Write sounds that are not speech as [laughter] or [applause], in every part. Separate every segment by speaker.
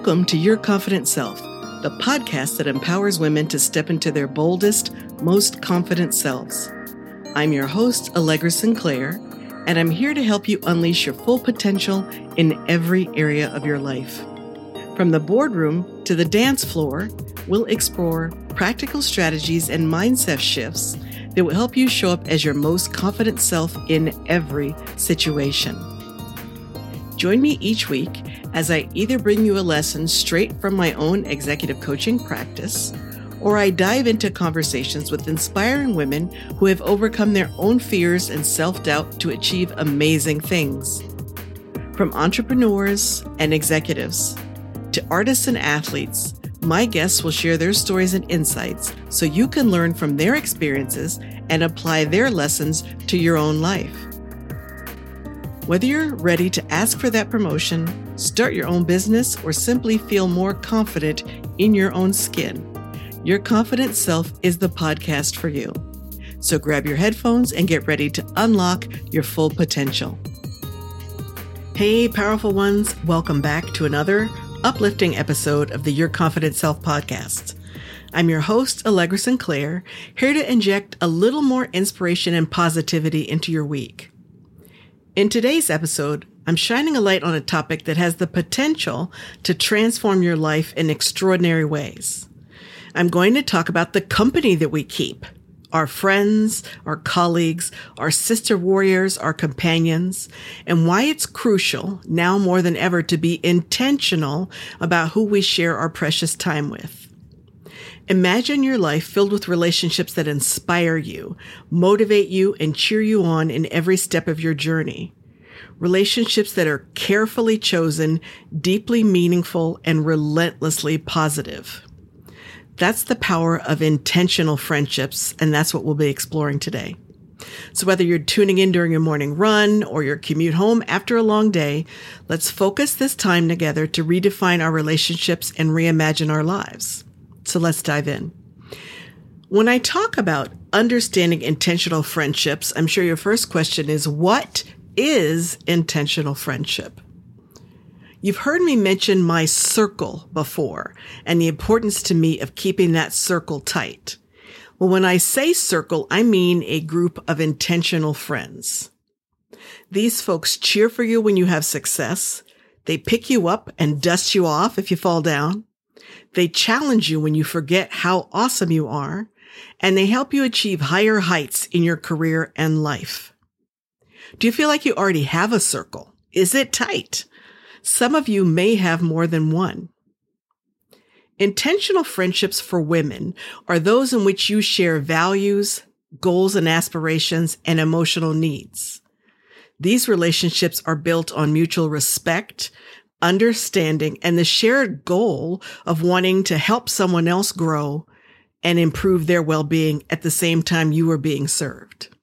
Speaker 1: Welcome to Your Confident Self, the podcast that empowers women to step into their boldest, most confident selves. I'm your host, Allegra Sinclair, and I'm here to help you unleash your full potential in every area of your life. From the boardroom to the dance floor, we'll explore practical strategies and mindset shifts that will help you show up as your most confident self in every situation. Join me each week as I either bring you a lesson straight from my own executive coaching practice, or I dive into conversations with inspiring women who have overcome their own fears and self doubt to achieve amazing things. From entrepreneurs and executives to artists and athletes, my guests will share their stories and insights so you can learn from their experiences and apply their lessons to your own life. Whether you're ready to ask for that promotion, start your own business, or simply feel more confident in your own skin, Your Confident Self is the podcast for you. So grab your headphones and get ready to unlock your full potential. Hey, powerful ones, welcome back to another uplifting episode of the Your Confident Self podcast. I'm your host, Allegra Sinclair, here to inject a little more inspiration and positivity into your week. In today's episode, I'm shining a light on a topic that has the potential to transform your life in extraordinary ways. I'm going to talk about the company that we keep our friends, our colleagues, our sister warriors, our companions, and why it's crucial now more than ever to be intentional about who we share our precious time with. Imagine your life filled with relationships that inspire you, motivate you, and cheer you on in every step of your journey. Relationships that are carefully chosen, deeply meaningful, and relentlessly positive. That's the power of intentional friendships, and that's what we'll be exploring today. So whether you're tuning in during your morning run or your commute home after a long day, let's focus this time together to redefine our relationships and reimagine our lives. So let's dive in. When I talk about understanding intentional friendships, I'm sure your first question is what is intentional friendship? You've heard me mention my circle before and the importance to me of keeping that circle tight. Well, when I say circle, I mean a group of intentional friends. These folks cheer for you when you have success. They pick you up and dust you off if you fall down. They challenge you when you forget how awesome you are. And they help you achieve higher heights in your career and life. Do you feel like you already have a circle? Is it tight? Some of you may have more than one. Intentional friendships for women are those in which you share values, goals and aspirations, and emotional needs. These relationships are built on mutual respect, understanding, and the shared goal of wanting to help someone else grow and improve their well-being at the same time you are being served.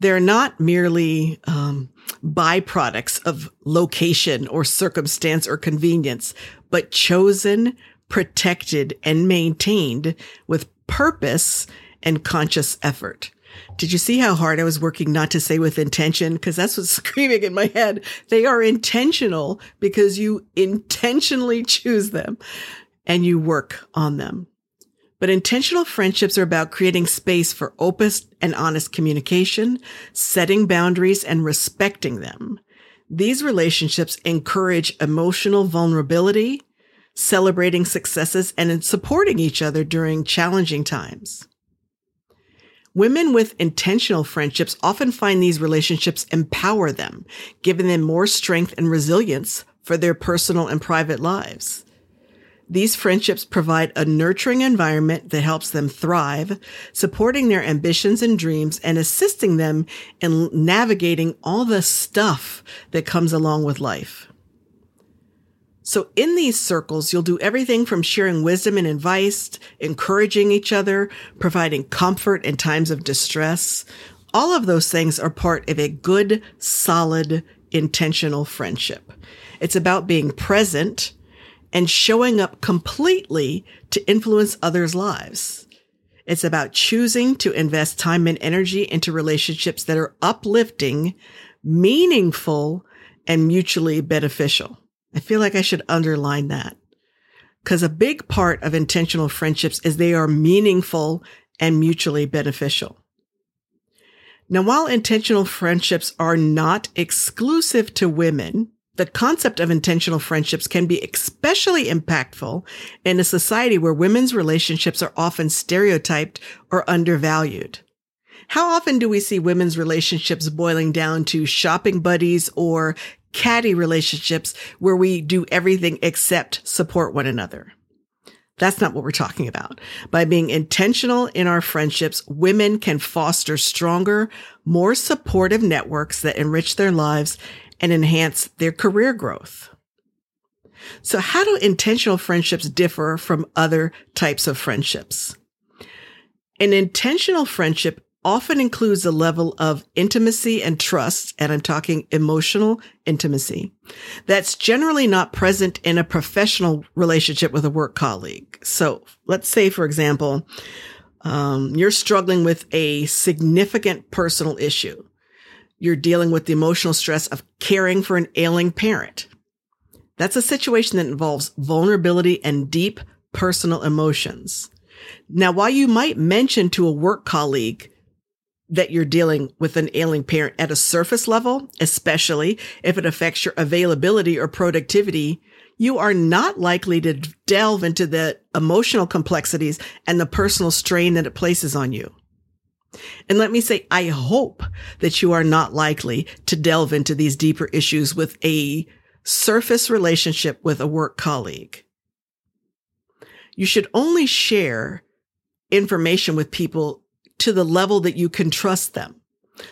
Speaker 1: They're not merely um, byproducts of location or circumstance or convenience, but chosen, protected, and maintained with purpose and conscious effort. Did you see how hard I was working not to say with intention? Because that's what's [laughs] screaming in my head. They are intentional because you intentionally choose them and you work on them. But intentional friendships are about creating space for open and honest communication, setting boundaries and respecting them. These relationships encourage emotional vulnerability, celebrating successes, and supporting each other during challenging times. Women with intentional friendships often find these relationships empower them, giving them more strength and resilience for their personal and private lives. These friendships provide a nurturing environment that helps them thrive, supporting their ambitions and dreams and assisting them in navigating all the stuff that comes along with life. So in these circles, you'll do everything from sharing wisdom and advice, encouraging each other, providing comfort in times of distress. All of those things are part of a good, solid, intentional friendship. It's about being present and showing up completely to influence others' lives. It's about choosing to invest time and energy into relationships that are uplifting, meaningful, and mutually beneficial. I feel like I should underline that because a big part of intentional friendships is they are meaningful and mutually beneficial. Now, while intentional friendships are not exclusive to women, the concept of intentional friendships can be especially impactful in a society where women's relationships are often stereotyped or undervalued. How often do we see women's relationships boiling down to shopping buddies or catty relationships where we do everything except support one another? That's not what we're talking about. By being intentional in our friendships, women can foster stronger, more supportive networks that enrich their lives and enhance their career growth. So how do intentional friendships differ from other types of friendships? An intentional friendship often includes a level of intimacy and trust, and I'm talking emotional intimacy, that's generally not present in a professional relationship with a work colleague. So let's say, for example, um, you're struggling with a significant personal issue. You're dealing with the emotional stress of caring for an ailing parent. That's a situation that involves vulnerability and deep personal emotions. Now, while you might mention to a work colleague that you're dealing with an ailing parent at a surface level, especially if it affects your availability or productivity, you are not likely to delve into the emotional complexities and the personal strain that it places on you. And let me say, I hope that you are not likely to delve into these deeper issues with a surface relationship with a work colleague. You should only share information with people to the level that you can trust them.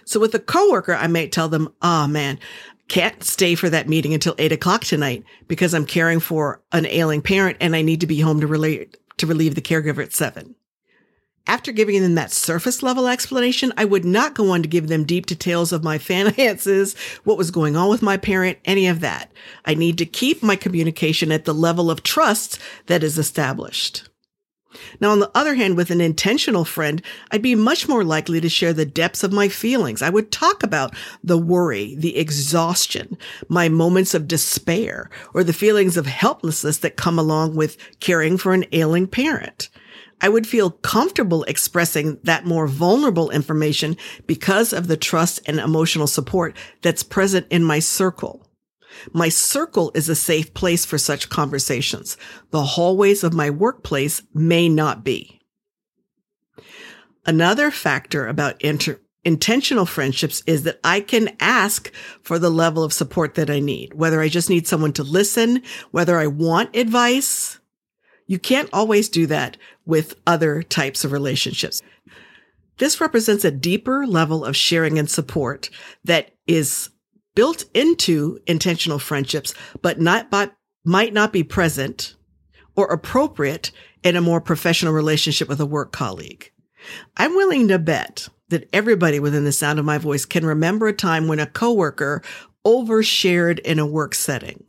Speaker 1: So with a coworker, I might tell them, oh, man, can't stay for that meeting until eight o'clock tonight because I'm caring for an ailing parent and I need to be home to relate, to relieve the caregiver at seven. After giving them that surface level explanation, I would not go on to give them deep details of my [laughs] finances, what was going on with my parent, any of that. I need to keep my communication at the level of trust that is established. Now, on the other hand, with an intentional friend, I'd be much more likely to share the depths of my feelings. I would talk about the worry, the exhaustion, my moments of despair, or the feelings of helplessness that come along with caring for an ailing parent. I would feel comfortable expressing that more vulnerable information because of the trust and emotional support that's present in my circle. My circle is a safe place for such conversations. The hallways of my workplace may not be. Another factor about inter- intentional friendships is that I can ask for the level of support that I need, whether I just need someone to listen, whether I want advice. You can't always do that with other types of relationships. This represents a deeper level of sharing and support that is built into intentional friendships, but not but might not be present or appropriate in a more professional relationship with a work colleague. I'm willing to bet that everybody within the sound of my voice can remember a time when a coworker overshared in a work setting.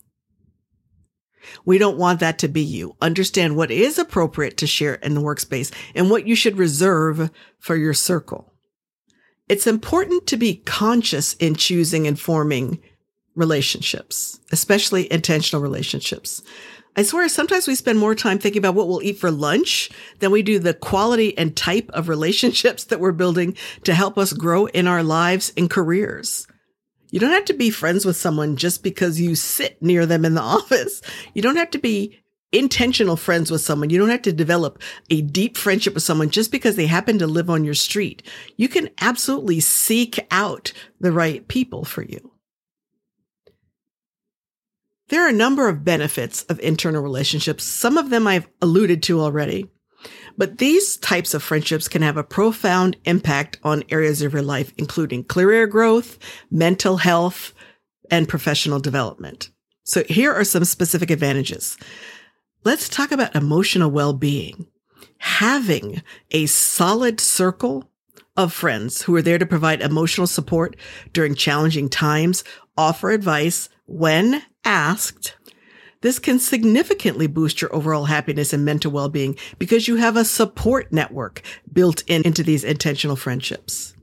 Speaker 1: We don't want that to be you. Understand what is appropriate to share in the workspace and what you should reserve for your circle. It's important to be conscious in choosing and forming relationships, especially intentional relationships. I swear sometimes we spend more time thinking about what we'll eat for lunch than we do the quality and type of relationships that we're building to help us grow in our lives and careers. You don't have to be friends with someone just because you sit near them in the [laughs] office. You don't have to be intentional friends with someone. You don't have to develop a deep friendship with someone just because they happen to live on your street. You can absolutely seek out the right people for you. There are a number of benefits of internal relationships. Some of them I've alluded to already. But these types of friendships can have a profound impact on areas of your life, including career growth, mental health, and professional development. So here are some specific advantages. Let's talk about emotional well-being. Having a solid circle of friends who are there to provide emotional support during challenging times, offer advice when asked, this can significantly boost your overall happiness and mental well-being because you have a support network built in into these intentional friendships.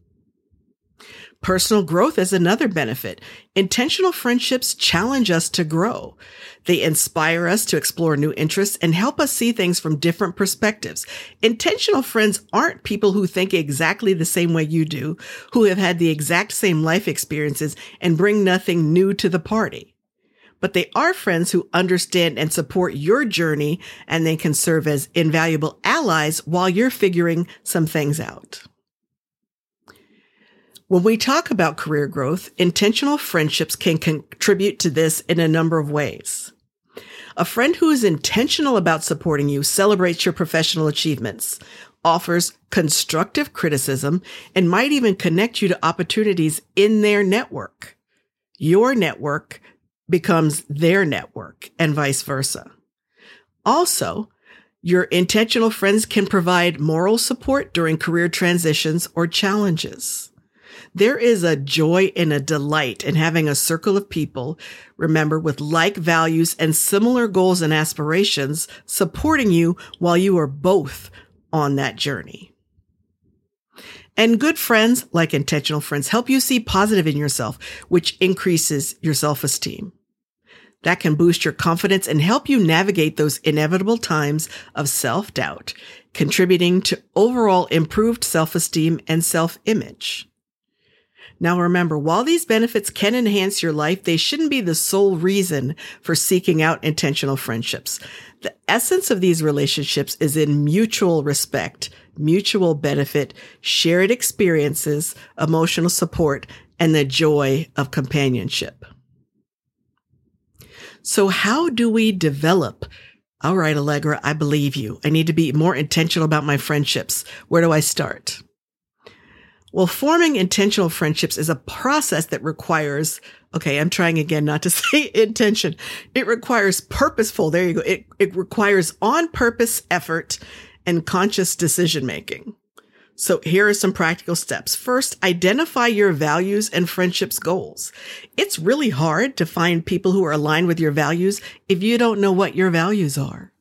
Speaker 1: Personal growth is another benefit. Intentional friendships challenge us to grow. They inspire us to explore new interests and help us see things from different perspectives. Intentional friends aren't people who think exactly the same way you do, who have had the exact same life experiences and bring nothing new to the party. But they are friends who understand and support your journey and they can serve as invaluable allies while you're figuring some things out. When we talk about career growth, intentional friendships can contribute to this in a number of ways. A friend who is intentional about supporting you celebrates your professional achievements, offers constructive criticism, and might even connect you to opportunities in their network. Your network becomes their network and vice versa. Also, your intentional friends can provide moral support during career transitions or challenges. There is a joy and a delight in having a circle of people, remember, with like values and similar goals and aspirations supporting you while you are both on that journey. And good friends, like intentional friends, help you see positive in yourself, which increases your self-esteem. That can boost your confidence and help you navigate those inevitable times of self-doubt, contributing to overall improved self-esteem and self-image. Now remember, while these benefits can enhance your life, they shouldn't be the sole reason for seeking out intentional friendships. The essence of these relationships is in mutual respect, mutual benefit, shared experiences, emotional support, and the joy of companionship. So how do we develop all right, Allegra, I believe you. I need to be more intentional about my friendships. Where do I start? Well, forming intentional friendships is a process that requires, okay, I'm trying again not to [laughs] say intention. It requires purposeful, there you go. It, it requires on purpose effort and conscious decision making. So here are some practical steps. First, identify your values and friendships goals. It's really hard to find people who are aligned with your values if you don't know what your values are.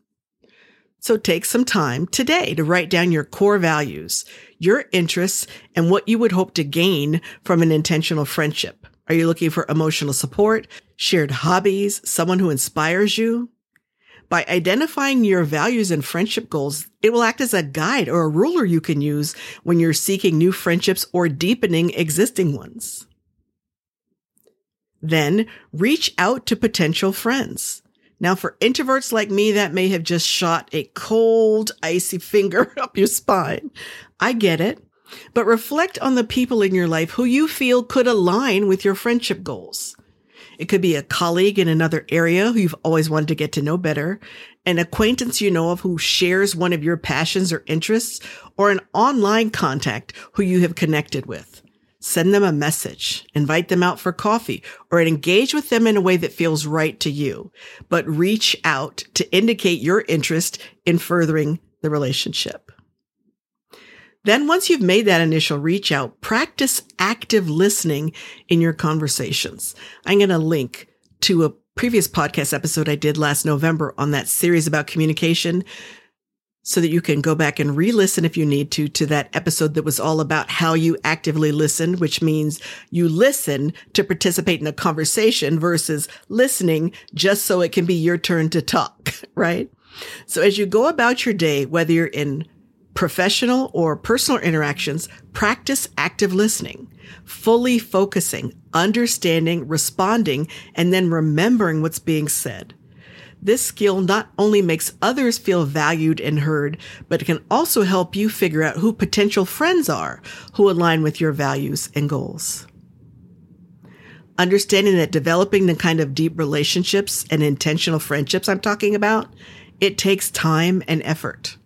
Speaker 1: So take some time today to write down your core values, your interests, and what you would hope to gain from an intentional friendship. Are you looking for emotional support, shared hobbies, someone who inspires you? By identifying your values and friendship goals, it will act as a guide or a ruler you can use when you're seeking new friendships or deepening existing ones. Then reach out to potential friends. Now, for introverts like me, that may have just shot a cold, icy finger [laughs] up your spine. I get it. But reflect on the people in your life who you feel could align with your friendship goals. It could be a colleague in another area who you've always wanted to get to know better, an acquaintance you know of who shares one of your passions or interests, or an online contact who you have connected with. Send them a message, invite them out for coffee, or engage with them in a way that feels right to you, but reach out to indicate your interest in furthering the relationship. Then once you've made that initial reach out, practice active listening in your conversations. I'm going to link to a previous podcast episode I did last November on that series about communication so that you can go back and re-listen if you need to, to that episode that was all about how you actively listen, which means you listen to participate in a conversation versus listening just so it can be your turn to talk, [laughs] right? So as you go about your day, whether you're in professional or personal interactions, practice active listening, fully focusing, understanding, responding, and then remembering what's being said. This skill not only makes others feel valued and heard, but it can also help you figure out who potential friends are who align with your values and goals. Understanding that developing the kind of deep relationships and intentional friendships I'm talking about, it takes time and effort.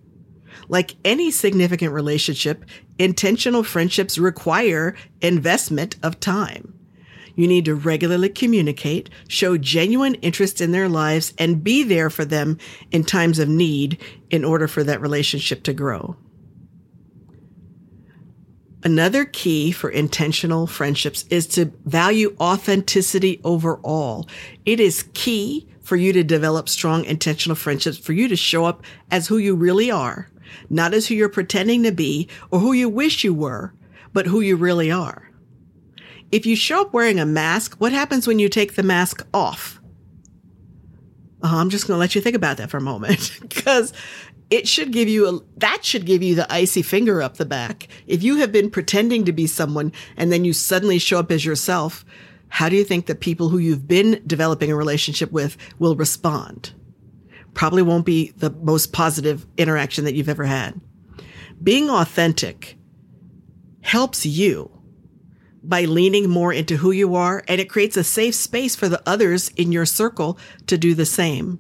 Speaker 1: Like any significant relationship, intentional friendships require investment of time. You need to regularly communicate, show genuine interest in their lives, and be there for them in times of need in order for that relationship to grow. Another key for intentional friendships is to value authenticity overall. It is key for you to develop strong intentional friendships, for you to show up as who you really are, not as who you're pretending to be or who you wish you were, but who you really are. If you show up wearing a mask, what happens when you take the mask off? Uh, I'm just going to let you think about that for a moment [laughs] because it should give you a, that should give you the icy finger up the back. If you have been pretending to be someone and then you suddenly show up as yourself, how do you think the people who you've been developing a relationship with will respond? Probably won't be the most positive interaction that you've ever had. Being authentic helps you by leaning more into who you are and it creates a safe space for the others in your circle to do the same.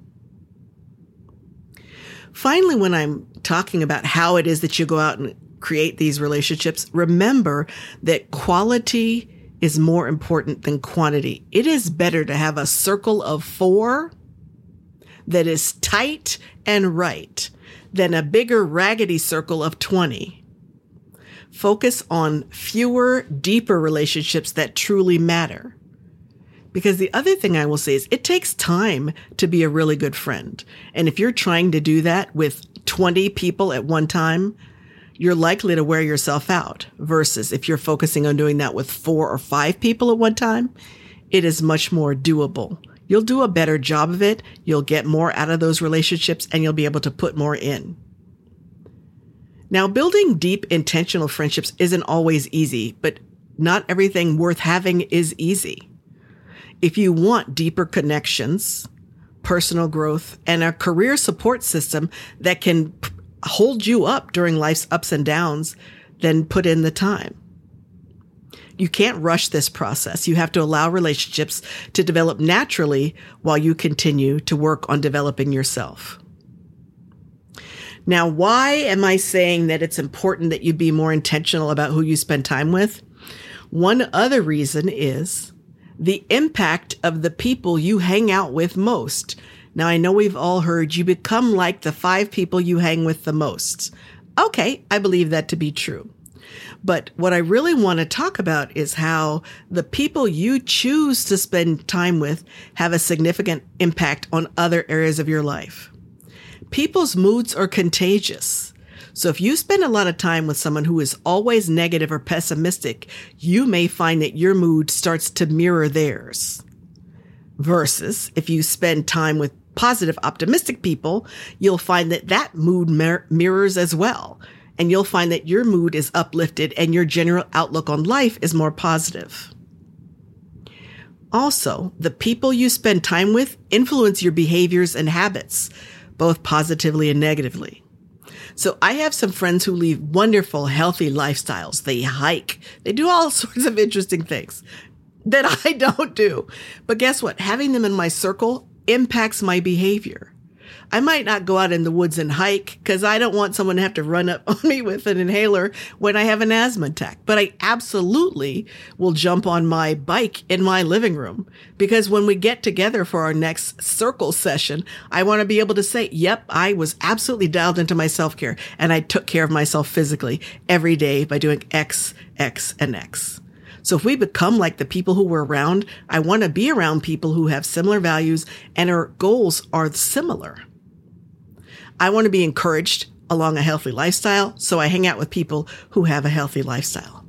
Speaker 1: Finally, when I'm talking about how it is that you go out and create these relationships, remember that quality is more important than quantity. It is better to have a circle of four that is tight and right than a bigger raggedy circle of 20. Focus on fewer, deeper relationships that truly matter. Because the other thing I will say is it takes time to be a really good friend. And if you're trying to do that with 20 people at one time, you're likely to wear yourself out versus if you're focusing on doing that with four or five people at one time, it is much more doable. You'll do a better job of it. You'll get more out of those relationships and you'll be able to put more in. Now, building deep intentional friendships isn't always easy, but not everything worth having is easy. If you want deeper connections, personal growth, and a career support system that can hold you up during life's ups and downs, then put in the time. You can't rush this process. You have to allow relationships to develop naturally while you continue to work on developing yourself. Now, why am I saying that it's important that you be more intentional about who you spend time with? One other reason is the impact of the people you hang out with most. Now, I know we've all heard you become like the five people you hang with the most. Okay, I believe that to be true. But what I really want to talk about is how the people you choose to spend time with have a significant impact on other areas of your life. People's moods are contagious. So if you spend a lot of time with someone who is always negative or pessimistic, you may find that your mood starts to mirror theirs. Versus if you spend time with positive, optimistic people, you'll find that that mood mir- mirrors as well. And you'll find that your mood is uplifted and your general outlook on life is more positive. Also, the people you spend time with influence your behaviors and habits, both positively and negatively. So I have some friends who lead wonderful, healthy lifestyles. They hike. They do all [laughs] sorts of interesting things that [laughs] I don't do. But guess what? Having them in my circle impacts my behavior. I might not go out in the woods and hike because I don't want someone to have to run up [laughs] on me with an inhaler when I have an asthma attack. But I absolutely will jump on my bike in my living room because when we get together for our next circle session, I want to be able to say, yep, I was absolutely dialed into my self care and I took care of myself physically every day by doing X, X, and X. So if we become like the people who we're around, I want to be around people who have similar values and our goals are similar. I want to be encouraged along a healthy lifestyle, so I hang out with people who have a healthy lifestyle.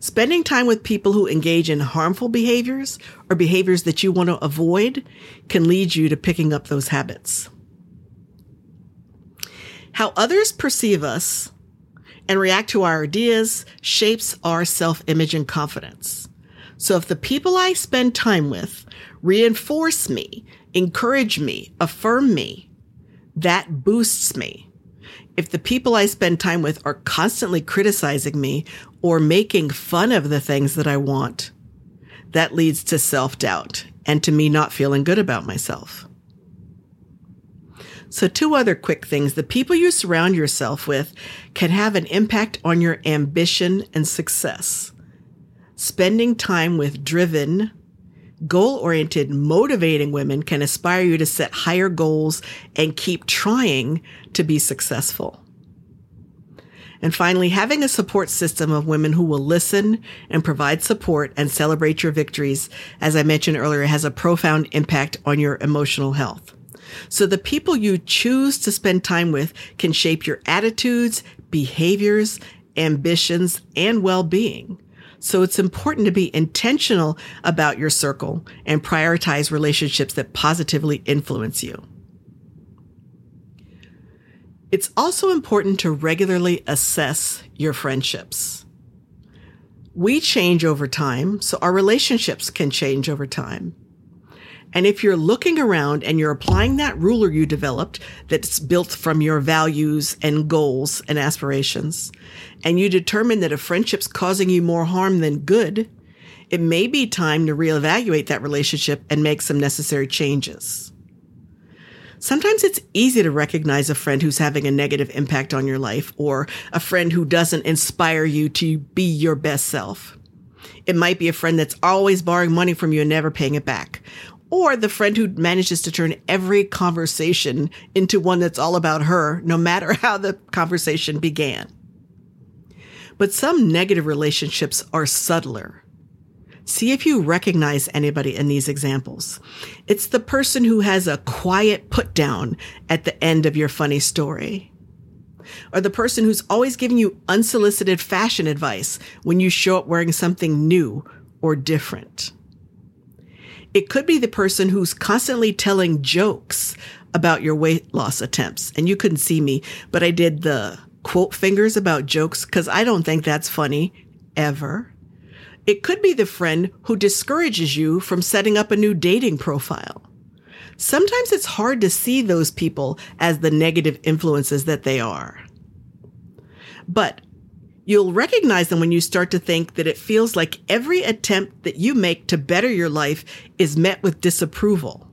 Speaker 1: Spending time with people who engage in harmful behaviors or behaviors that you want to avoid can lead you to picking up those habits. How others perceive us and react to our ideas shapes our self image and confidence. So if the people I spend time with reinforce me, encourage me, affirm me, that boosts me. If the people I spend time with are constantly criticizing me or making fun of the things that I want, that leads to self doubt and to me not feeling good about myself. So, two other quick things. The people you surround yourself with can have an impact on your ambition and success. Spending time with driven, Goal oriented, motivating women can aspire you to set higher goals and keep trying to be successful. And finally, having a support system of women who will listen and provide support and celebrate your victories, as I mentioned earlier, has a profound impact on your emotional health. So the people you choose to spend time with can shape your attitudes, behaviors, ambitions, and well-being. So it's important to be intentional about your circle and prioritize relationships that positively influence you. It's also important to regularly assess your friendships. We change over time, so our relationships can change over time. And if you're looking around and you're applying that ruler you developed that's built from your values and goals and aspirations, and you determine that a friendship's causing you more harm than good, it may be time to reevaluate that relationship and make some necessary changes. Sometimes it's easy to recognize a friend who's having a negative impact on your life or a friend who doesn't inspire you to be your best self. It might be a friend that's always borrowing money from you and never paying it back, or the friend who manages to turn every conversation into one that's all about her, no matter [laughs] how the conversation began. But some negative relationships are subtler. See if you recognize anybody in these examples. It's the person who has a quiet put down at the end of your funny story. Or the person who's always giving you unsolicited fashion advice when you show up wearing something new or different. It could be the person who's constantly telling jokes about your weight loss attempts. And you couldn't see me, but I did the quote fingers about jokes because I don't think that's funny ever. It could be the friend who discourages you from setting up a new dating profile. Sometimes it's hard to see those people as the negative influences that they are. But You'll recognize them when you start to think that it feels like every attempt that you make to better your life is met with disapproval.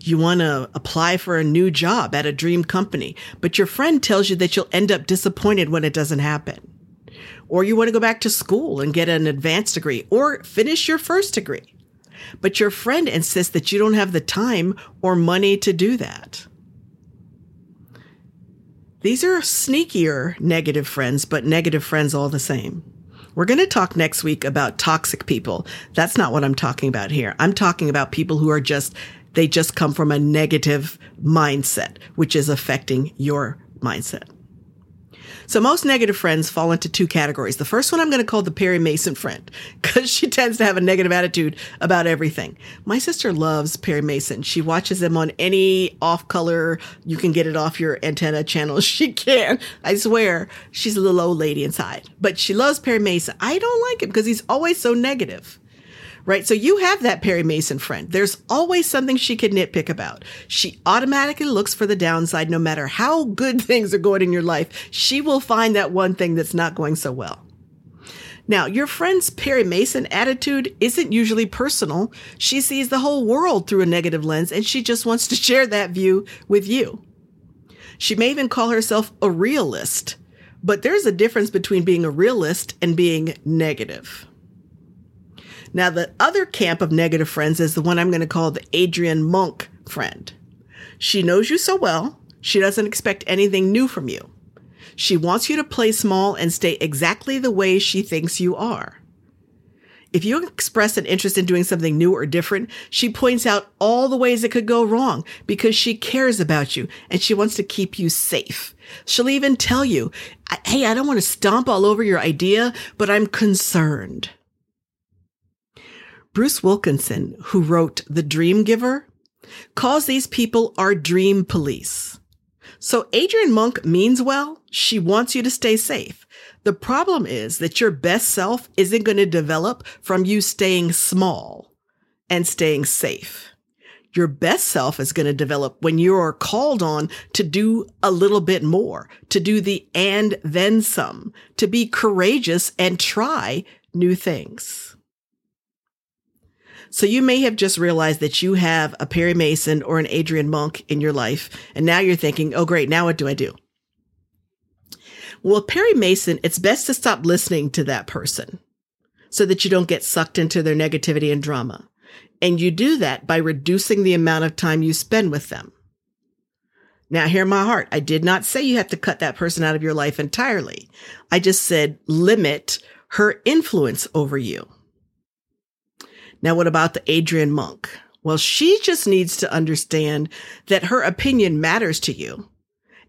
Speaker 1: You want to apply for a new job at a dream company, but your friend tells you that you'll end up disappointed when it doesn't happen. Or you want to go back to school and get an advanced degree or finish your first degree. But your friend insists that you don't have the time or money to do that. These are sneakier negative friends, but negative friends all the same. We're going to talk next week about toxic people. That's not what I'm talking about here. I'm talking about people who are just, they just come from a negative mindset, which is affecting your mindset. So most negative friends fall into two categories. The first one I'm going to call the Perry Mason friend [laughs] because she tends to have a negative attitude about everything. My sister loves Perry Mason. She watches them on any off color. You can get it off your antenna channel. [laughs] She can. I swear she's a little old lady inside, but she loves Perry Mason. I don't like him because he's always so negative right? So you have that Perry Mason friend. There's always something she could nitpick about. She automatically looks for the downside no matter how good [laughs] things are going in your life. She will find that one thing that's not going so well. Now, your friend's Perry Mason attitude isn't usually personal. She sees the whole world through a negative lens and she just wants to [laughs] share that view with you. She may even call herself a realist, but there's a difference between being a realist and being negative. Now, the other camp of negative friends is the one I'm going to call the Adrian Monk friend. She knows you so well, she doesn't expect anything new from you. She wants you to play small and stay exactly the way she thinks you are. If you express an interest in doing something new or different, she points out all the ways it could go wrong because she cares about you and she wants to keep you safe. She'll even tell you, Hey, I don't want to stomp all over your idea, but I'm concerned. Bruce Wilkinson, who wrote The Dream Giver, calls these people our dream police. So Adrian Monk means well. She wants you to stay safe. The problem is that your best self isn't going to develop from you staying small and staying safe. Your best self is going to develop when you are called on to do a little bit more, to do the and then some, to be courageous and try new things. So you may have just realized that you have a Perry Mason or an Adrian Monk in your life. And now you're thinking, oh, great. Now what do I do? Well, Perry Mason, it's best to stop listening to that person so that you don't get sucked into their negativity and drama. And you do that by reducing the amount of time you spend with them. Now, hear my heart. I did not say you have to cut that person out of your life entirely. I just said limit her influence over you. Now, what about the Adrian Monk? Well, she just needs to understand that her opinion matters to you.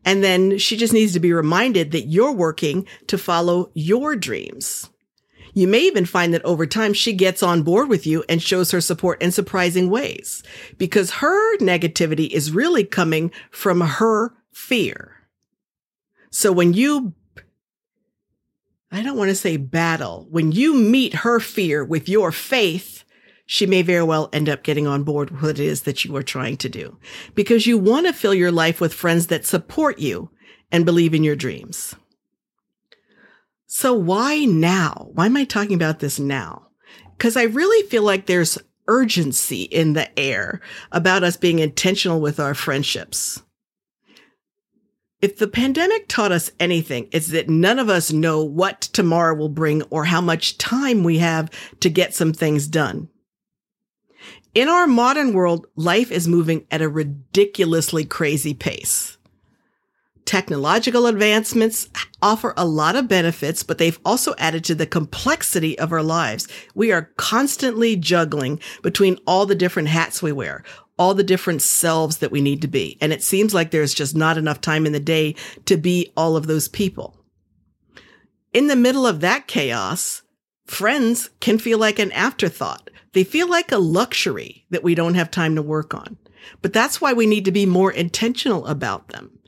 Speaker 1: And then she just needs to be reminded that you're working to follow your dreams. You may even find that over time she gets on board with you and shows her support in surprising ways because her negativity is really coming from her fear. So when you I don't want to say battle. When you meet her fear with your faith, she may very well end up getting on board with what it is that you are trying to do because you want to fill your life with friends that support you and believe in your dreams. So why now? Why am I talking about this now? Because I really feel like there's urgency in the air about us being intentional with our friendships. If the pandemic taught us anything, it's that none of us know what tomorrow will bring or how much time we have to get some things done. In our modern world, life is moving at a ridiculously crazy pace. Technological advancements offer a lot of benefits, but they've also added to the complexity of our lives. We are constantly juggling between all the different hats we wear, all the different selves that we need to be. And it seems like there's just not enough time in the day to be all of those people. In the middle of that chaos, friends can feel like an afterthought. They feel like a luxury that we don't have time to work on. But that's why we need to be more intentional about them.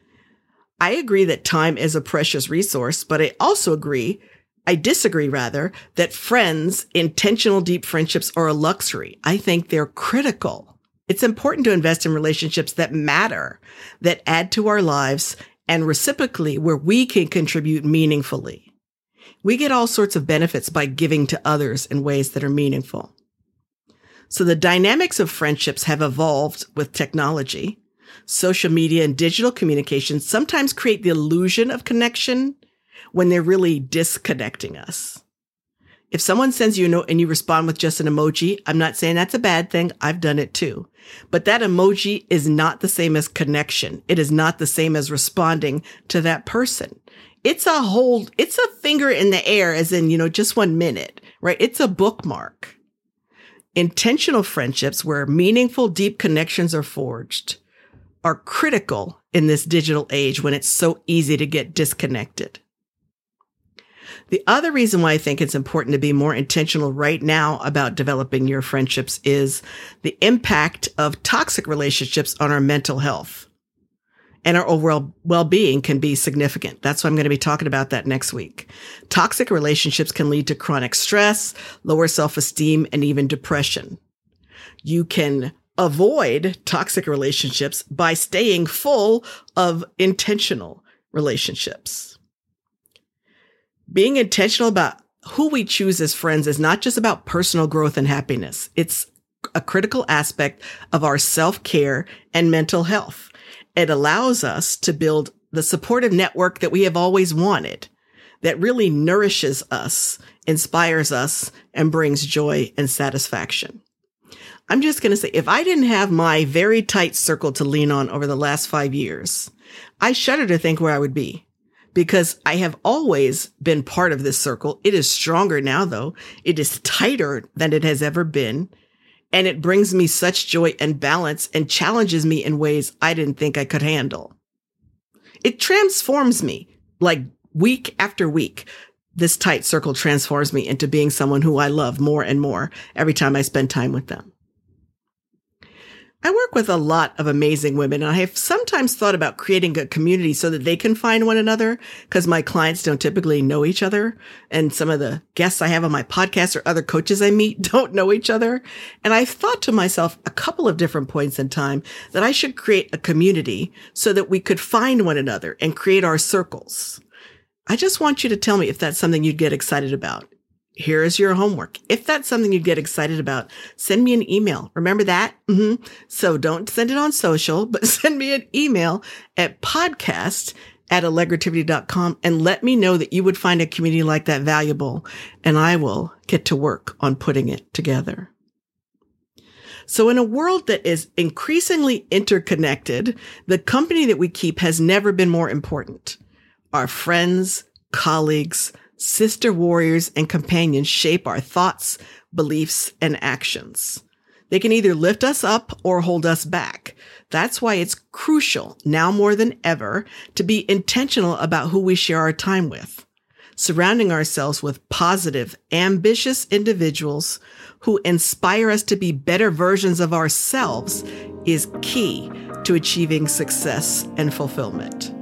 Speaker 1: I agree that time is a precious resource, but I also agree, I disagree rather, that friends, intentional deep friendships are a luxury. I think they're critical. It's important to invest in relationships that matter, that add to our lives, and reciprocally where we can contribute meaningfully. We get all sorts of benefits by giving to others in ways that are meaningful. So the dynamics of friendships have evolved with technology. Social media and digital communication sometimes create the illusion of connection when they're really disconnecting us. If someone sends you a note and you respond with just an emoji, I'm not saying that's a bad thing. I've done it too. But that emoji is not the same as connection. It is not the same as responding to that person. It's a whole, it's a finger in the air as in, you know, just one minute, right? It's a bookmark. Intentional friendships where meaningful, deep connections are forged are critical in this digital age when it's so easy to get disconnected. The other reason why I think it's important to be more intentional right now about developing your friendships is the impact of toxic relationships on our mental health and our overall well-being can be significant. That's why I'm going to be talking about that next week. Toxic relationships can lead to chronic stress, lower self-esteem, and even depression. You can avoid toxic relationships by staying full of intentional relationships. Being intentional about who we choose as friends is not just about personal growth and happiness. It's a critical aspect of our self-care and mental health. It allows us to build the supportive network that we have always wanted that really nourishes us, inspires us, and brings joy and satisfaction. I'm just going to say, if I didn't have my very tight circle to lean on over the last five years, I shudder to think where I would be because I have always been part of this circle. It is stronger now, though. It is tighter than it has ever been. And it brings me such joy and balance and challenges me in ways I didn't think I could handle. It transforms me like week after week. This tight circle transforms me into being someone who I love more and more every time I spend time with them. I work with a lot of amazing women and I have sometimes thought about creating a community so that they can find one another because my clients don't typically know each other. And some of the guests I have on my podcast or other coaches I meet [laughs] don't know each other. And I've thought to myself a couple of different points in time that I should create a community so that we could find one another and create our circles. I just want you to tell me if that's something you'd get excited about here is your homework. If that's something you get excited about, send me an email. Remember that? Mm-hmm. So don't send it on social, but [laughs] send me an email at podcast at allegrativity.com and let me know that you would find a community like that valuable and I will get to work on putting it together. So in a world that is increasingly interconnected, the company that we keep has never been more important. Our friends, colleagues, Sister warriors and companions shape our thoughts, beliefs, and actions. They can either lift us up or hold us back. That's why it's crucial now more than ever to be intentional about who we share our time with. Surrounding ourselves with positive, ambitious individuals who inspire us to be better versions of ourselves is key to achieving success and fulfillment.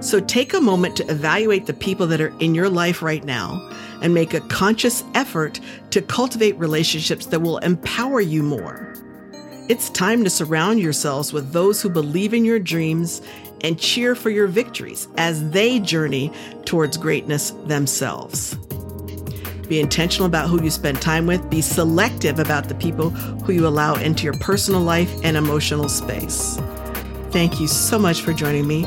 Speaker 1: So take a moment to evaluate the people that are in your life right now and make a conscious effort to cultivate relationships that will empower you more. It's time to surround yourselves with those who believe in your dreams and cheer for your victories as they journey towards greatness themselves. Be intentional about who you spend time with. Be selective about the people who you allow into your personal life and emotional space. Thank you so much for joining me.